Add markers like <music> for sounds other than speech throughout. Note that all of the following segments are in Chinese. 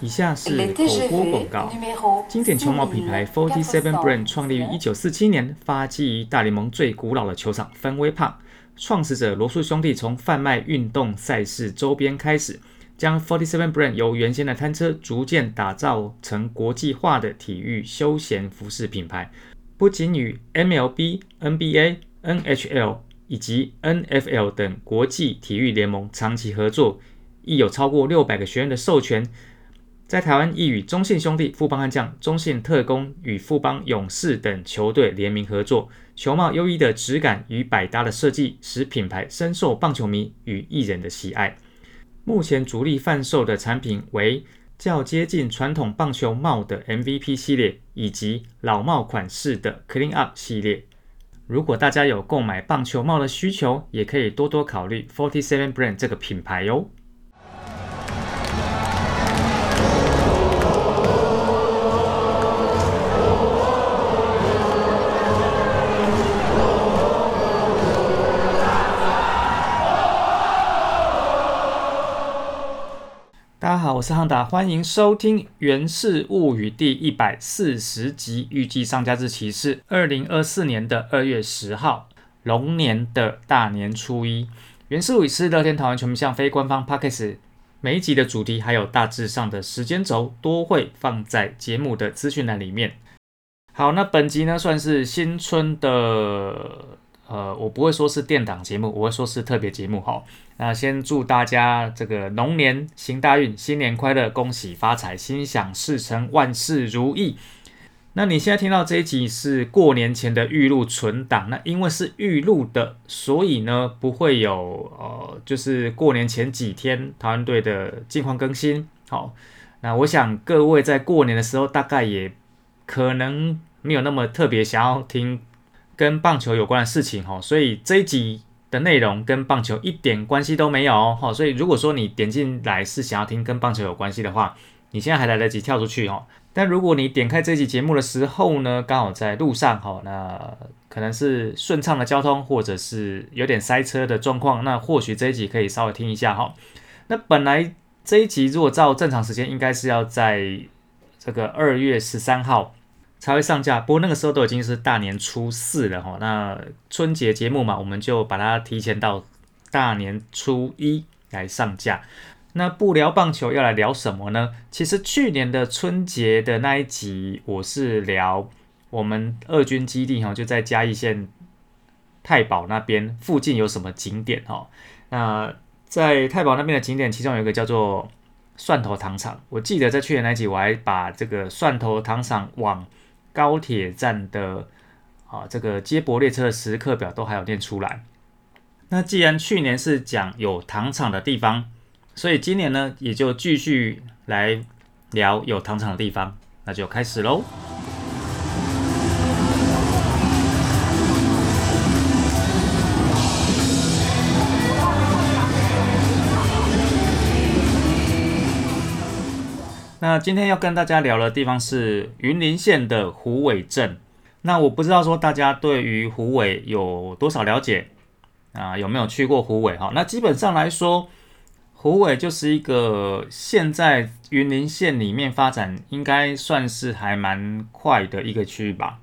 以下是口播广告。经典球帽品牌 <laughs> Forty Seven Brand 创立于一九四七年，发迹于大联盟最古老的球场芬威帕。创始者罗素兄弟从贩卖运动赛事周边开始，将 Forty Seven Brand 由原先的摊车逐渐打造成国际化的体育休闲服饰品牌。不仅与 MLB、NBA、NHL 以及 NFL 等国际体育联盟长期合作，亦有超过六百个学院的授权。在台湾亦与中信兄弟、富邦悍将、中信特工与富邦勇士等球队联名合作，球帽优异的质感与百搭的设计，使品牌深受棒球迷与艺人的喜爱。目前主力贩售的产品为较接近传统棒球帽的 MVP 系列，以及老帽款式的 Clean Up 系列。如果大家有购买棒球帽的需求，也可以多多考虑 Forty Seven Brand 这个品牌哟。我是汉达，欢迎收听《源氏物语》第一百四十集。预计上架日期是二零二四年的二月十号，龙年的大年初一。《源氏物语》是乐天桃园全民向非官方 podcast，每一集的主题还有大致上的时间轴都会放在节目的资讯栏里面。好，那本集呢算是新春的。呃，我不会说是电档节目，我会说是特别节目哈。那先祝大家这个龙年行大运，新年快乐，恭喜发财，心想事成，万事如意。那你现在听到这一集是过年前的预录存档，那因为是预录的，所以呢不会有呃，就是过年前几天台湾队的近况更新。好，那我想各位在过年的时候，大概也可能没有那么特别想要听。跟棒球有关的事情哈，所以这一集的内容跟棒球一点关系都没有哦。所以如果说你点进来是想要听跟棒球有关系的话，你现在还来得及跳出去哦。但如果你点开这集节目的时候呢，刚好在路上哈，那可能是顺畅的交通，或者是有点塞车的状况，那或许这一集可以稍微听一下哈。那本来这一集如果照正常时间，应该是要在这个二月十三号。才会上架，不过那个时候都已经是大年初四了哈。那春节节目嘛，我们就把它提前到大年初一来上架。那不聊棒球，要来聊什么呢？其实去年的春节的那一集，我是聊我们二军基地哈，就在嘉义县太保那边附近有什么景点哈。那在太保那边的景点，其中有一个叫做蒜头糖厂。我记得在去年那一集，我还把这个蒜头糖厂往高铁站的啊，这个接驳列车的时刻表都还有念出来。那既然去年是讲有糖厂的地方，所以今年呢也就继续来聊有糖厂的地方，那就开始喽。那今天要跟大家聊的地方是云林县的虎尾镇。那我不知道说大家对于虎尾有多少了解啊？有没有去过虎尾？哈，那基本上来说，虎尾就是一个现在云林县里面发展应该算是还蛮快的一个区域吧。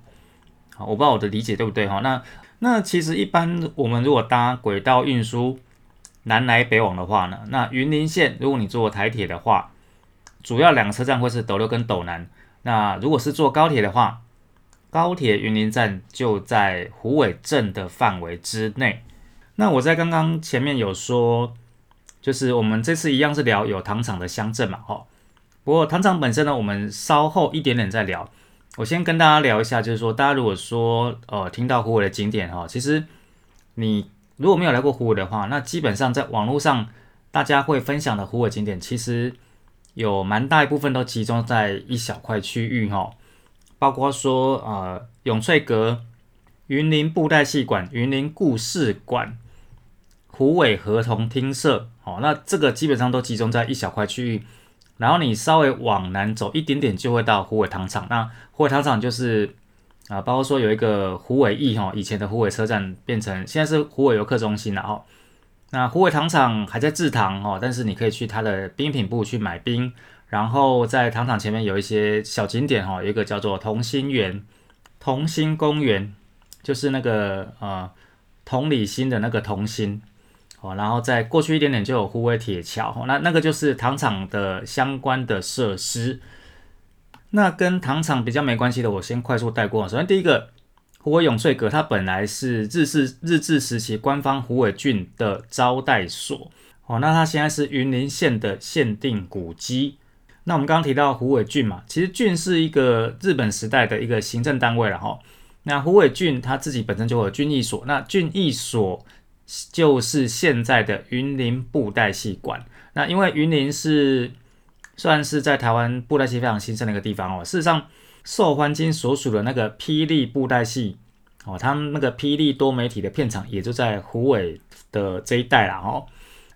好，我不知道我的理解对不对哈？那那其实一般我们如果搭轨道运输南来北往的话呢，那云林县如果你坐台铁的话，主要两个车站会是斗六跟斗南。那如果是坐高铁的话，高铁云林站就在虎尾镇的范围之内。那我在刚刚前面有说，就是我们这次一样是聊有糖厂的乡镇嘛，哈。不过糖厂本身呢，我们稍后一点点再聊。我先跟大家聊一下，就是说大家如果说呃听到虎尾的景点哈，其实你如果没有来过虎尾的话，那基本上在网络上大家会分享的虎尾景点，其实。有蛮大一部分都集中在一小块区域哈，包括说呃永翠阁、云林布袋戏馆、云林故事馆、虎尾合同厅舍，哦，那这个基本上都集中在一小块区域。然后你稍微往南走一点点，就会到虎尾糖厂。那虎尾糖厂就是啊，包括说有一个虎尾驿哈，以前的虎尾车站变成现在是虎尾游客中心了哈。那虎尾糖厂还在制糖哦，但是你可以去它的冰品部去买冰。然后在糖厂前面有一些小景点哈，有一个叫做同心园、同心公园，就是那个呃同理心的那个同心哦。然后再过去一点点就有虎尾铁桥，那那个就是糖厂的相关的设施。那跟糖厂比较没关系的，我先快速带过。首先第一个，虎尾永翠阁，它本来是日治日治时期官方虎尾郡的招待所哦。那它现在是云林县的限定古迹。那我们刚刚提到虎尾郡嘛，其实郡是一个日本时代的一个行政单位了哈。那虎尾郡它自己本身就有郡役所，那郡役所就是现在的云林布袋戏馆。那因为云林是算是在台湾布袋戏非常兴盛的一个地方哦。事实上，受欢金所属的那个霹雳布袋戏哦，他们那个霹雳多媒体的片场也就在虎尾的这一带啦哦。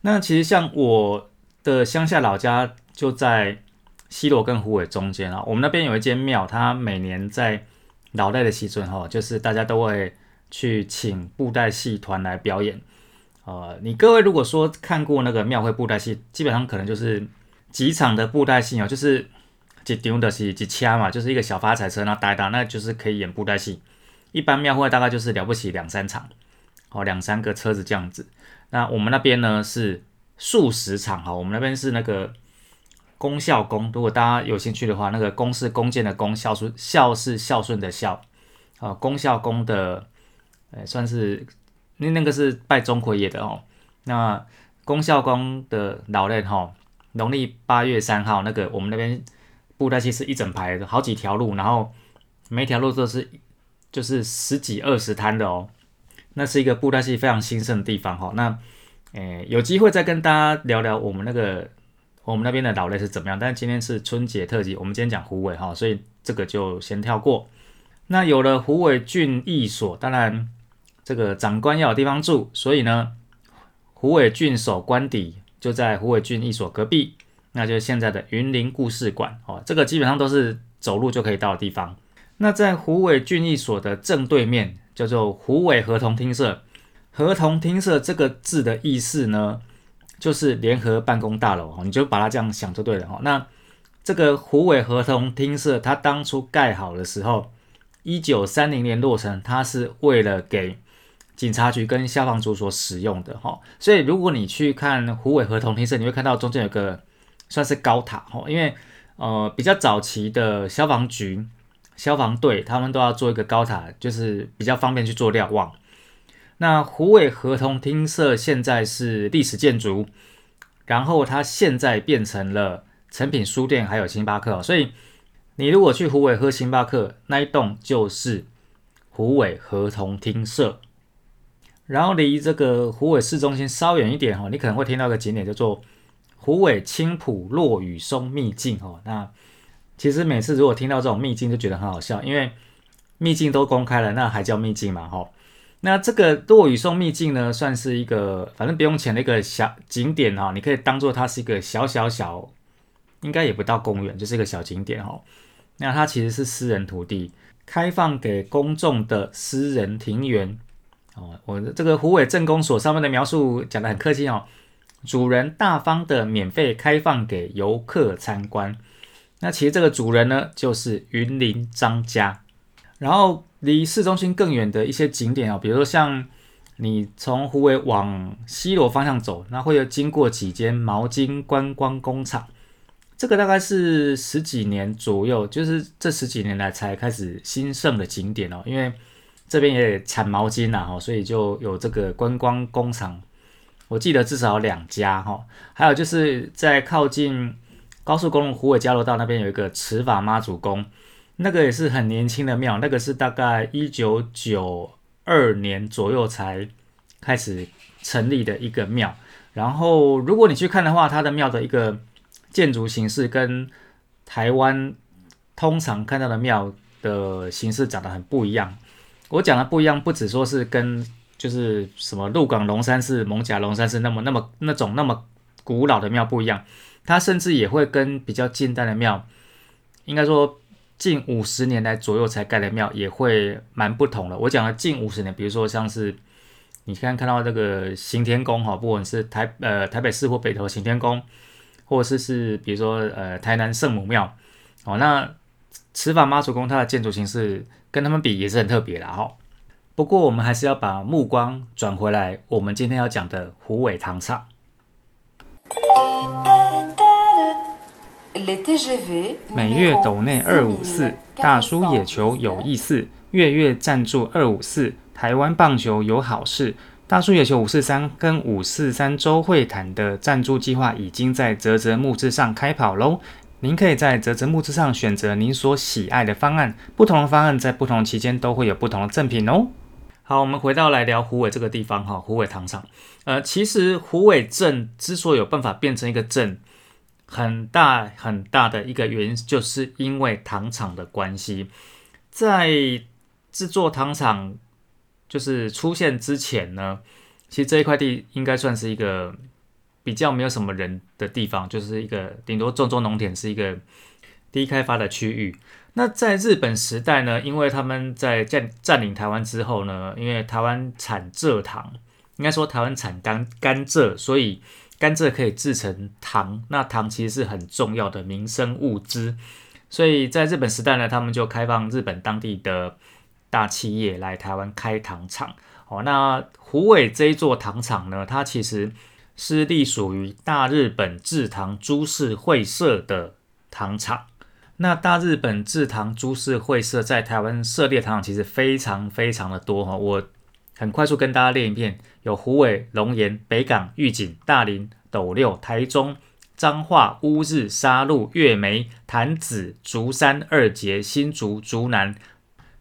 那其实像我的乡下老家就在。西罗跟虎尾中间啊，我们那边有一间庙，它每年在老代的西村哈，就是大家都会去请布袋戏团来表演。呃，你各位如果说看过那个庙会布袋戏，基本上可能就是几场的布袋戏哦，就是一丢的是几掐嘛，就是一个小发财车然后打一打，那就是可以演布袋戏。一般庙会大概就是了不起两三场，哦，两三个车子这样子。那我们那边呢是数十场哈，我们那边是那个。公孝宫，如果大家有兴趣的话，那个宫是弓箭的弓，孝顺孝是孝顺的孝，啊，公孝宫的，呃，算是那那个是拜钟馗爷的哦。那公孝宫的老人哈，农历八月三号，那个我们那边布袋戏是一整排的好几条路，然后每条路都是就是十几二十摊的哦。那是一个布袋戏非常兴盛的地方哈。那，诶，有机会再跟大家聊聊我们那个。我们那边的老类是怎么样？但是今天是春节特辑，我们今天讲虎尾哈，所以这个就先跳过。那有了虎尾郡役所，当然这个长官要有地方住，所以呢，虎尾郡守官邸就在虎尾郡役所隔壁，那就是现在的云林故事馆哦。这个基本上都是走路就可以到的地方。那在虎尾郡役所的正对面叫做虎尾合同厅舍，合同厅舍这个字的意思呢？就是联合办公大楼哦，你就把它这样想就对了哦。那这个虎尾合同厅舍，它当初盖好的时候，一九三零年落成，它是为了给警察局跟消防局所使用的哈。所以如果你去看虎尾合同厅舍，你会看到中间有个算是高塔哈，因为呃比较早期的消防局、消防队他们都要做一个高塔，就是比较方便去做瞭望。那虎尾合同厅舍现在是历史建筑，然后它现在变成了成品书店，还有星巴克。所以你如果去虎尾喝星巴克，那一栋就是虎尾合同厅舍。然后离这个虎尾市中心稍远一点哈，你可能会听到个景点叫做虎尾青浦落雨松秘境哦。那其实每次如果听到这种秘境，就觉得很好笑，因为秘境都公开了，那还叫秘境嘛哈？那这个落雨松秘境呢，算是一个反正不用钱的一个小景点哈，你可以当做它是一个小小小，应该也不到公园，就是一个小景点哈。那它其实是私人土地，开放给公众的私人庭园哦。我这个虎尾镇公所上面的描述讲的很客气哦，主人大方的免费开放给游客参观。那其实这个主人呢，就是云林张家，然后。离市中心更远的一些景点啊，比如说像你从湖尾往西罗方向走，那会有经过几间毛巾观光工厂，这个大概是十几年左右，就是这十几年来才开始兴盛的景点哦。因为这边也产毛巾呐，哈，所以就有这个观光工厂。我记得至少两家哈，还有就是在靠近高速公路湖尾交流道那边有一个慈法妈祖宫。那个也是很年轻的庙，那个是大概一九九二年左右才开始成立的一个庙。然后，如果你去看的话，它的庙的一个建筑形式跟台湾通常看到的庙的形式长得很不一样。我讲的不一样，不只说是跟就是什么鹿港龙山寺、蒙甲龙山寺那么那么那种那么古老的庙不一样，它甚至也会跟比较近代的庙，应该说。近五十年来左右才盖的庙也会蛮不同的。我讲了近五十年，比如说像是你看看到这个行天宫哈，不管是台呃台北市或北投行天宫，或者是是比如说呃台南圣母庙哦，那慈法妈祖宫它的建筑形式跟他们比也是很特别的哈。不过我们还是要把目光转回来，我们今天要讲的虎尾糖厂。每月斗内二五四，大叔野球有意思，月月赞助二五四。台湾棒球有好事，大叔野球五四三跟五四三周会谈的赞助计划已经在泽泽木之上开跑喽。您可以在泽泽木之上选择您所喜爱的方案，不同的方案在不同期间都会有不同的赠品哦。好，我们回到来聊虎尾这个地方哈，虎尾糖厂。呃，其实虎尾镇之所以有办法变成一个镇，很大很大的一个原因，就是因为糖厂的关系，在制作糖厂。就是出现之前呢，其实这一块地应该算是一个比较没有什么人的地方，就是一个顶多种种农田，是一个低开发的区域。那在日本时代呢，因为他们在占占领台湾之后呢，因为台湾产蔗糖，应该说台湾产甘甘蔗，所以甘蔗可以制成糖。那糖其实是很重要的民生物资，所以在日本时代呢，他们就开放日本当地的。大企业来台湾开糖厂，哦，那虎尾这一座糖厂呢，它其实是隶属于大日本制糖株式会社的糖厂。那大日本制糖株式会社在台湾设立糖厂其实非常非常的多哈，我很快速跟大家练一遍，有虎尾、龙岩、北港、玉井、大林、斗六、台中、彰化、乌日、沙鹿、月眉、潭子、竹山、二节、新竹、竹南。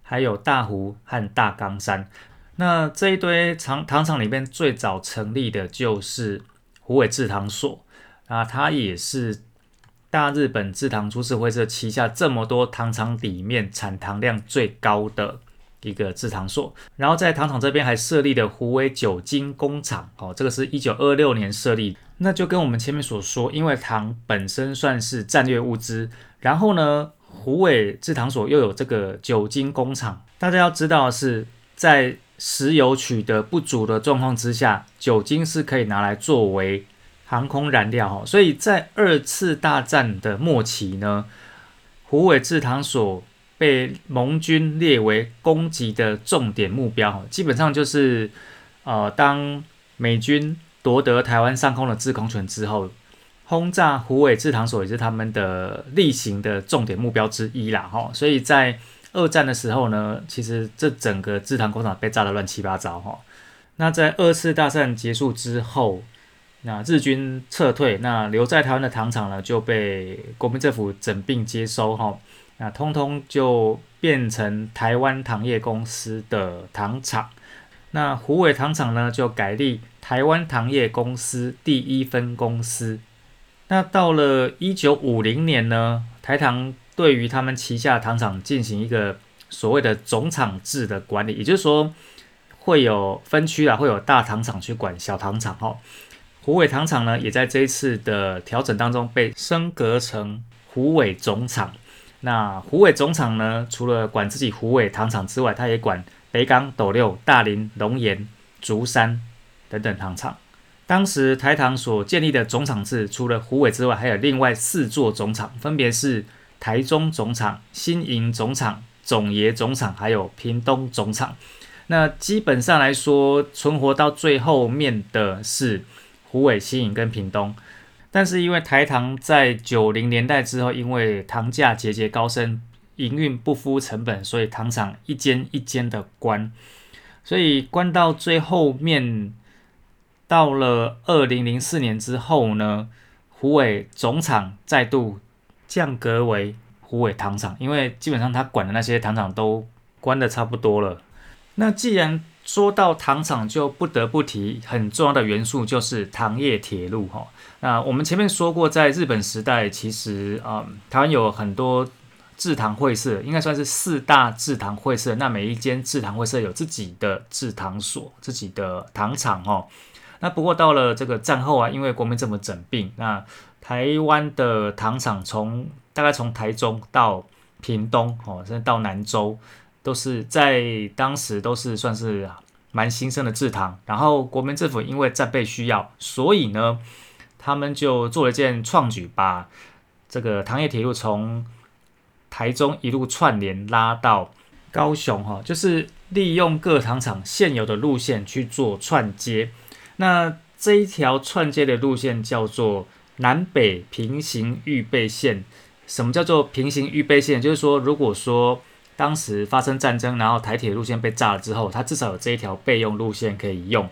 还有大湖和大冈山，那这一堆糖糖厂里面最早成立的就是虎尾制糖所，啊，它也是大日本制糖株式会社旗下这么多糖厂里面产糖量最高的一个制糖所。然后在糖厂这边还设立了虎尾酒精工厂，哦，这个是一九二六年设立。那就跟我们前面所说，因为糖本身算是战略物资，然后呢。虎尾制糖所又有这个酒精工厂，大家要知道的是，在石油取得不足的状况之下，酒精是可以拿来作为航空燃料哈。所以在二次大战的末期呢，虎尾制糖所被盟军列为攻击的重点目标基本上就是呃，当美军夺得台湾上空的制空权之后。轰炸虎尾制糖所也是他们的例行的重点目标之一啦，哈，所以在二战的时候呢，其实这整个制糖工厂被炸得乱七八糟，哈。那在二次大战结束之后，那日军撤退，那留在台湾的糖厂呢就被国民政府整并接收，哈，那通通就变成台湾糖业公司的糖厂，那虎尾糖厂呢就改立台湾糖业公司第一分公司。那到了一九五零年呢，台糖对于他们旗下糖厂进行一个所谓的总厂制的管理，也就是说会有分区啊，会有大糖厂去管小糖厂哈。虎尾糖厂呢，也在这一次的调整当中被升格成虎尾总厂。那虎尾总厂呢，除了管自己虎尾糖厂之外，它也管北港、斗六、大林、龙岩、竹山等等糖厂。当时台糖所建立的总厂制，除了虎尾之外，还有另外四座总厂，分别是台中总厂、新营总厂、总爷总厂，还有屏东总厂。那基本上来说，存活到最后面的是虎尾、新营跟屏东。但是因为台糖在九零年代之后，因为糖价节节高升，营运不敷成本，所以糖厂一间一间的关，所以关到最后面。到了二零零四年之后呢，虎尾总厂再度降格为虎尾糖厂，因为基本上他管的那些糖厂都关的差不多了。那既然说到糖厂，就不得不提很重要的元素，就是糖业铁路哈。那我们前面说过，在日本时代，其实啊，台湾有很多制糖会社，应该算是四大制糖会社。那每一间制糖会社有自己的制糖所、自己的糖厂哈。那不过到了这个战后啊，因为国民政府整并，那台湾的糖厂从大概从台中到屏东哦，甚至到南州，都是在当时都是算是蛮新生的制糖。然后国民政府因为战备需要，所以呢，他们就做了一件创举，把这个糖业铁路从台中一路串联拉到高雄，哈，就是利用各糖厂现有的路线去做串接。那这一条串接的路线叫做南北平行预备线。什么叫做平行预备线？就是说，如果说当时发生战争，然后台铁路线被炸了之后，它至少有这一条备用路线可以用。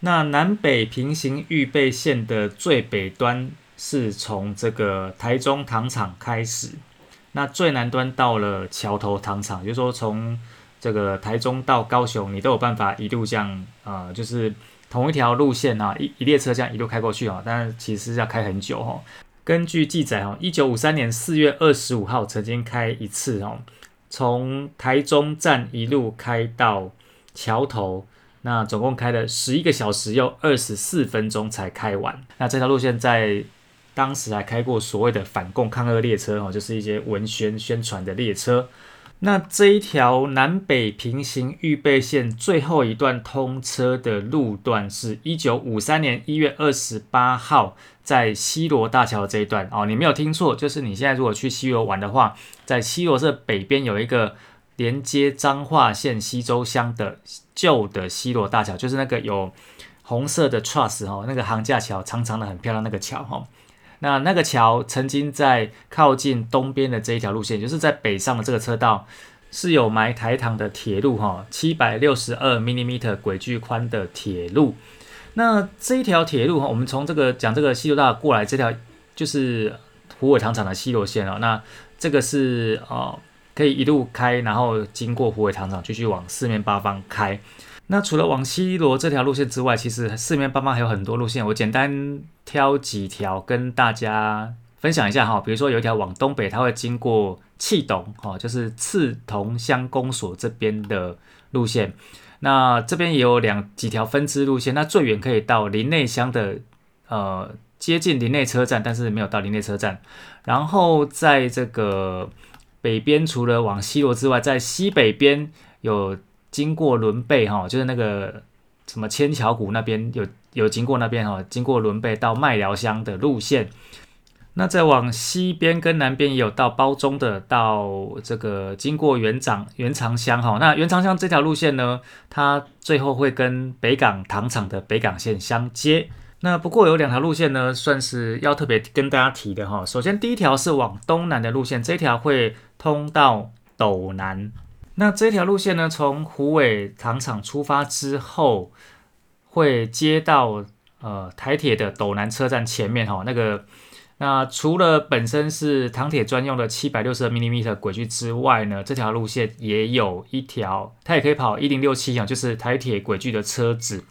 那南北平行预备线的最北端是从这个台中糖厂开始，那最南端到了桥头糖厂，就是说从这个台中到高雄，你都有办法一路这样，呃，就是同一条路线啊，一一列车这样一路开过去啊，但其实要开很久哦。根据记载，哈，一九五三年四月二十五号曾经开一次，哦，从台中站一路开到桥头，那总共开了十一个小时又二十四分钟才开完。那这条路线在当时还开过所谓的反共抗俄列车，哦，就是一些文宣宣传的列车。那这一条南北平行预备线最后一段通车的路段，是一九五三年一月二十八号在西罗大桥这一段哦，你没有听错，就是你现在如果去西罗玩的话，在西罗这北边有一个连接彰化县西周乡的旧的西罗大桥，就是那个有红色的 truss 哈，那个航架桥，长长的很漂亮那个桥哈。那那个桥曾经在靠近东边的这一条路线，就是在北上的这个车道，是有埋台糖的铁路哈，七百六十二 mm 轨距宽的铁路。那这一条铁路哈，我们从这个讲这个西罗大过来，这条就是虎尾糖厂的西罗线哦。那这个是哦可以一路开，然后经过虎尾糖厂，继续往四面八方开。那除了往西罗这条路线之外，其实四面八方还有很多路线，我简单挑几条跟大家分享一下哈。比如说有一条往东北，它会经过气董哈，就是刺桐乡公所这边的路线。那这边也有两几条分支路线，那最远可以到林内乡的呃接近林内车站，但是没有到林内车站。然后在这个北边，除了往西罗之外，在西北边有。经过伦贝哈，就是那个什么千桥谷那边有有经过那边哈，经过伦贝到麦寮乡的路线。那再往西边跟南边也有到包中的，到这个经过元长元长乡哈。那元长乡这条路线呢，它最后会跟北港糖厂的北港线相接。那不过有两条路线呢，算是要特别跟大家提的哈。首先第一条是往东南的路线，这条会通到斗南。那这条路线呢，从虎尾糖厂出发之后，会接到呃台铁的斗南车站前面哈。那个那除了本身是糖铁专用的七百六十二 mm 轨距之外呢，这条路线也有一条，它也可以跑一零六七啊，就是台铁轨距的车子。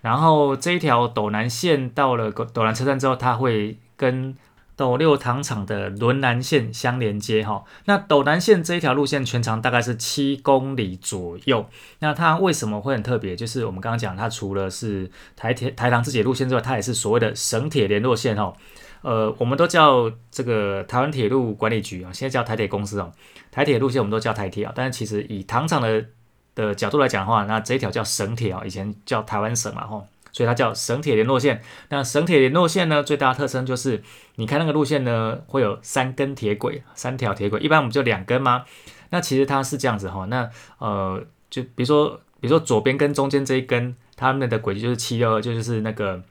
然后这一条斗南线到了斗南车站之后，它会跟斗六糖厂的轮南线相连接哈，那斗南线这一条路线全长大概是七公里左右。那它为什么会很特别？就是我们刚刚讲，它除了是台铁台糖自己的路线之外，它也是所谓的省铁联络线哈。呃，我们都叫这个台湾铁路管理局啊，现在叫台铁公司哦。台铁路线我们都叫台铁啊，但是其实以糖厂的的角度来讲的话，那这一条叫省铁啊，以前叫台湾省嘛哈。所以它叫省铁联络线。那省铁联络线呢，最大的特征就是，你看那个路线呢，会有三根铁轨，三条铁轨。一般我们就两根吗？那其实它是这样子哈。那呃，就比如说，比如说左边跟中间这一根，它们的轨迹就是七六二，就是那个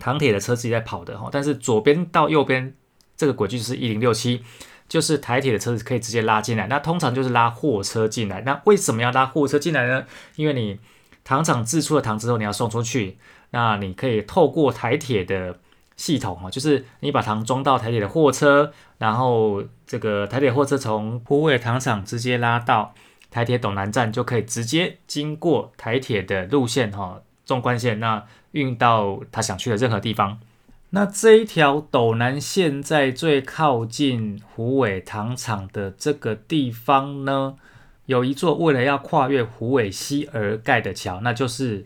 唐铁的车自己在跑的哈。但是左边到右边这个轨迹是一零六七，就是台铁的车子可以直接拉进来。那通常就是拉货车进来。那为什么要拉货车进来呢？因为你糖厂制出了糖之后，你要送出去，那你可以透过台铁的系统啊，就是你把糖装到台铁的货车，然后这个台铁货车从埔尾糖厂直接拉到台铁斗南站，就可以直接经过台铁的路线哈，纵贯线，那运到他想去的任何地方。那这一条斗南线在最靠近虎尾糖厂的这个地方呢？有一座为了要跨越虎尾溪而盖的桥，那就是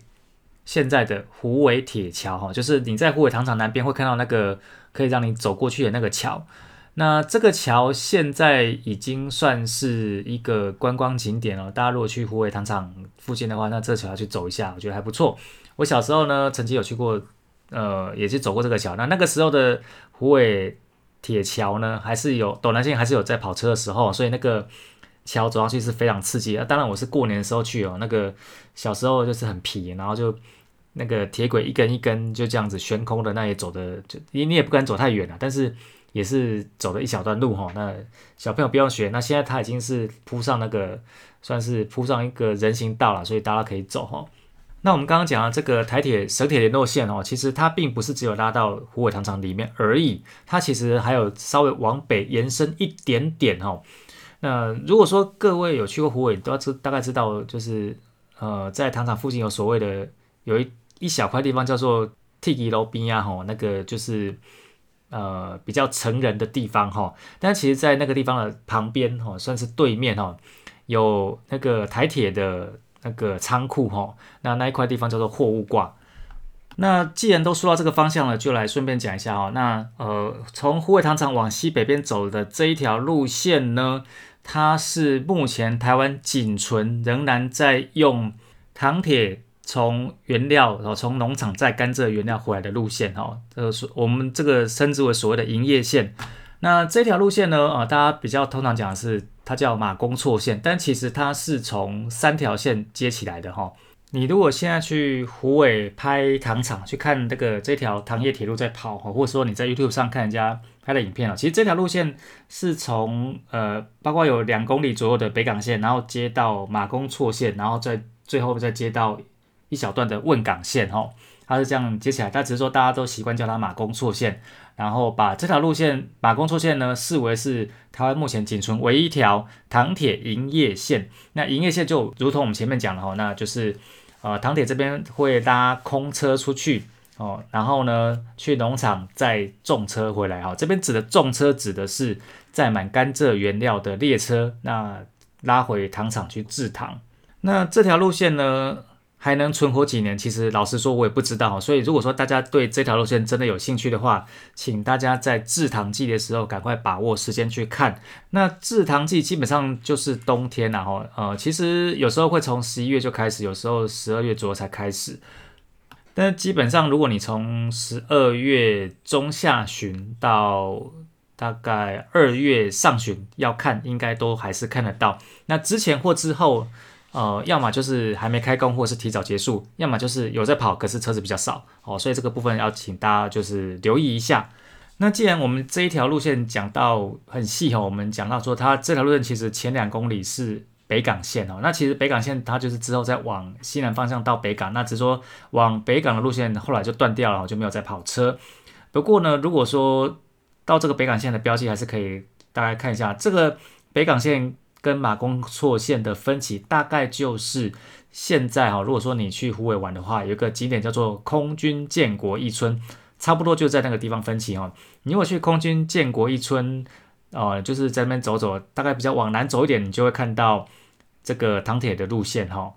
现在的虎尾铁桥哈。就是你在虎尾糖厂南边会看到那个可以让你走过去的那个桥。那这个桥现在已经算是一个观光景点了。大家如果去虎尾糖厂附近的话，那这桥要去走一下，我觉得还不错。我小时候呢，曾经有去过，呃，也是走过这个桥。那那个时候的虎尾铁桥呢，还是有斗南线，还是有在跑车的时候，所以那个桥走上去是非常刺激。啊，当然我是过年的时候去哦，那个小时候就是很皮，然后就那个铁轨一根一根就这样子悬空的，那也走的就你你也不敢走太远了，但是。也是走了一小段路哈，那小朋友不用学。那现在它已经是铺上那个，算是铺上一个人行道了，所以大家可以走哈。那我们刚刚讲的这个台铁省铁联络线哦，其实它并不是只有拉到虎尾糖厂里面而已，它其实还有稍微往北延伸一点点哈。那如果说各位有去过虎尾，都要知大概知道，就是呃，在糖厂附近有所谓的有一一小块地方叫做 T 吉楼边啊吼，那个就是。呃，比较成人的地方哈，但其实，在那个地方的旁边哈，算是对面哈，有那个台铁的那个仓库哈，那那一块地方叫做货物挂。那既然都说到这个方向了，就来顺便讲一下哈。那呃，从虎尾糖厂往西北边走的这一条路线呢，它是目前台湾仅存仍然在用糖铁。从原料，哦从农场再甘蔗原料回来的路线，哦，这个是我们这个称之为所谓的营业线。那这条路线呢，啊，大家比较通常讲的是它叫马公错线，但其实它是从三条线接起来的，哈。你如果现在去湖尾拍糖厂，去看这个这条糖业铁路在跑，哈，或者说你在 YouTube 上看人家拍的影片啊，其实这条路线是从呃，包括有两公里左右的北港线，然后接到马公错线，然后再最后再接到。一小段的问港线，哈，它是这样接起来，但只是说大家都习惯叫它马公错线，然后把这条路线马公错线呢视为是台湾目前仅存唯一一条糖铁营业线。那营业线就如同我们前面讲的哈，那就是呃糖铁这边会搭空车出去哦，然后呢去农场再重车回来哈。这边指的重车指的是载满甘蔗原料的列车，那拉回糖厂去制糖。那这条路线呢？还能存活几年？其实老实说，我也不知道。所以如果说大家对这条路线真的有兴趣的话，请大家在制糖季的时候赶快把握时间去看。那制糖季基本上就是冬天，然后呃，其实有时候会从十一月就开始，有时候十二月左右才开始。但基本上，如果你从十二月中下旬到大概二月上旬要看，应该都还是看得到。那之前或之后。呃，要么就是还没开工，或是提早结束；要么就是有在跑，可是车子比较少哦。所以这个部分要请大家就是留意一下。那既然我们这一条路线讲到很细哦，我们讲到说它这条路线其实前两公里是北港线哦。那其实北港线它就是之后再往西南方向到北港，那只是说往北港的路线后来就断掉了，就没有再跑车。不过呢，如果说到这个北港线的标记，还是可以大概看一下这个北港线。跟马公错线的分歧大概就是现在哈，如果说你去湖尾玩的话，有一个景点叫做空军建国一村，差不多就在那个地方分歧哈。你如果去空军建国一村，哦，就是在那边走走，大概比较往南走一点，你就会看到这个唐铁的路线哈。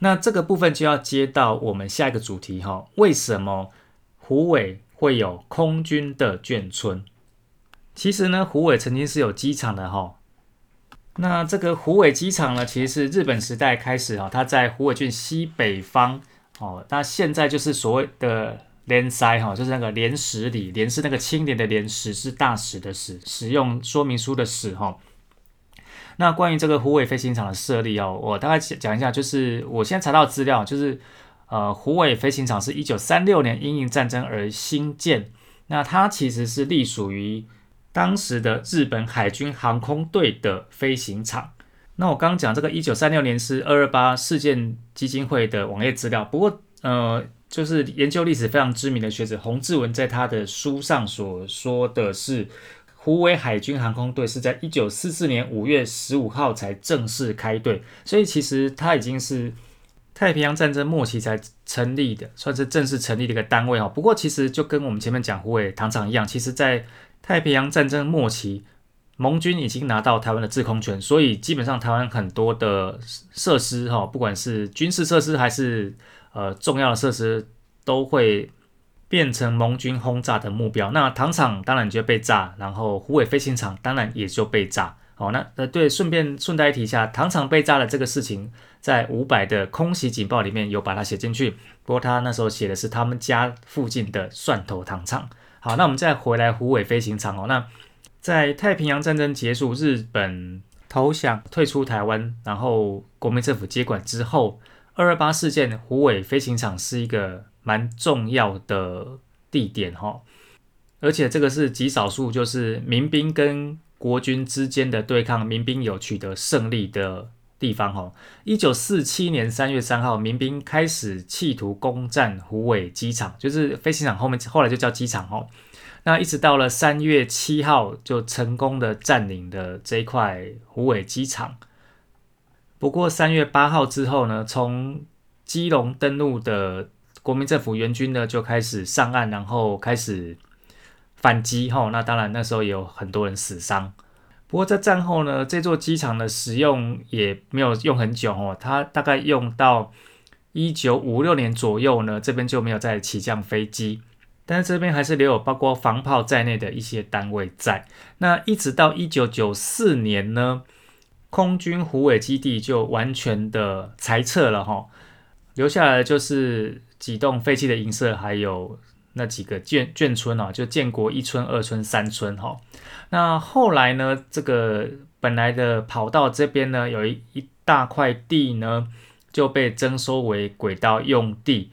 那这个部分就要接到我们下一个主题哈，为什么湖尾会有空军的眷村？其实呢，湖尾曾经是有机场的哈。那这个虎尾机场呢，其实是日本时代开始啊，它在虎尾郡西北方哦。那现在就是所谓的连塞哈，就是那个连石里，连是那个青年的连，石是大使的使，使用说明书的使哈。那关于这个虎尾飞行场的设立哦，我大概讲一下，就是我现在查到资料，就是呃虎尾飞行场是一九三六年因应战争而兴建，那它其实是隶属于。当时的日本海军航空队的飞行场。那我刚刚讲这个一九三六年是二二八事件基金会的网页资料。不过，呃，就是研究历史非常知名的学者洪志文在他的书上所说的是，湖尾海军航空队是在一九四四年五月十五号才正式开队，所以其实它已经是太平洋战争末期才成立的，算是正式成立的一个单位哈。不过，其实就跟我们前面讲湖尾糖厂一样，其实在太平洋战争末期，盟军已经拿到台湾的制空权，所以基本上台湾很多的设施，哈，不管是军事设施还是呃重要的设施，都会变成盟军轰炸的目标。那糖厂当然就被炸，然后虎尾飞行场当然也就被炸。好，那呃对，顺便顺带提一下，糖厂被炸的这个事情，在五百的空袭警报里面有把它写进去。不过他那时候写的是他们家附近的蒜头糖厂。好，那我们再回来虎尾飞行场哦。那在太平洋战争结束，日本投降退出台湾，然后国民政府接管之后，二二八事件，虎尾飞行场是一个蛮重要的地点哈。而且这个是极少数，就是民兵跟国军之间的对抗，民兵有取得胜利的地方哈。一九四七年三月三号，民兵开始企图攻占虎尾机场，就是飞行场后面，后来就叫机场哈。那一直到了三月七号，就成功的占领了这一块虎尾机场。不过三月八号之后呢，从基隆登陆的国民政府援军呢，就开始上岸，然后开始。反击哈，那当然那时候也有很多人死伤。不过在战后呢，这座机场的使用也没有用很久哦，它大概用到一九五六年左右呢，这边就没有再起降飞机。但是这边还是留有包括防炮在内的一些单位在。那一直到一九九四年呢，空军虎尾基地就完全的裁撤了哈，留下来就是几栋废弃的营舍，还有。那几个眷眷村哦，就建国一村、二村、三村哈。那后来呢，这个本来的跑道这边呢，有一一大块地呢，就被征收为轨道用地。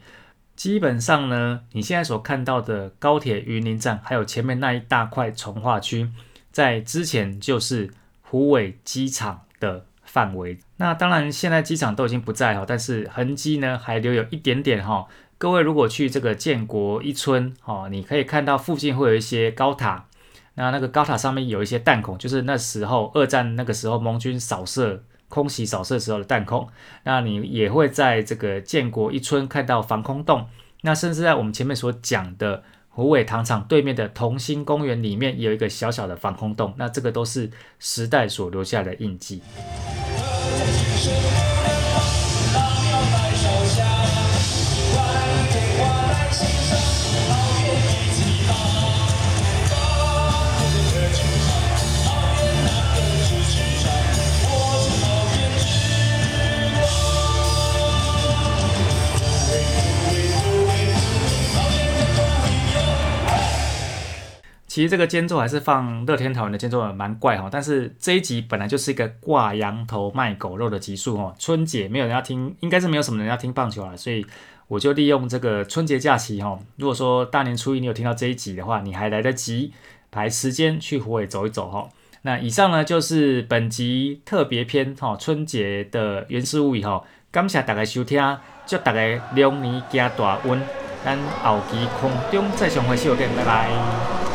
基本上呢，你现在所看到的高铁云林站，还有前面那一大块从化区，在之前就是虎尾机场的范围。那当然，现在机场都已经不在哈，但是痕迹呢，还留有一点点哈。各位如果去这个建国一村，哦，你可以看到附近会有一些高塔，那那个高塔上面有一些弹孔，就是那时候二战那个时候盟军扫射、空袭扫射时候的弹孔。那你也会在这个建国一村看到防空洞，那甚至在我们前面所讲的虎尾糖厂对面的同心公园里面，有一个小小的防空洞，那这个都是时代所留下的印记。其实这个间奏还是放乐天桃园的间奏蛮怪哈，但是这一集本来就是一个挂羊头卖狗肉的集数哦。春节没有人要听，应该是没有什么人要听棒球了，所以我就利用这个春节假期哈。如果说大年初一你有听到这一集的话，你还来得及排时间去湖尾走一走哈。那以上呢就是本集特别篇哈，春节的原始物语哈。感谢大家收听，祝大家龙年家大运，咱后期空中再相会，再见，拜拜。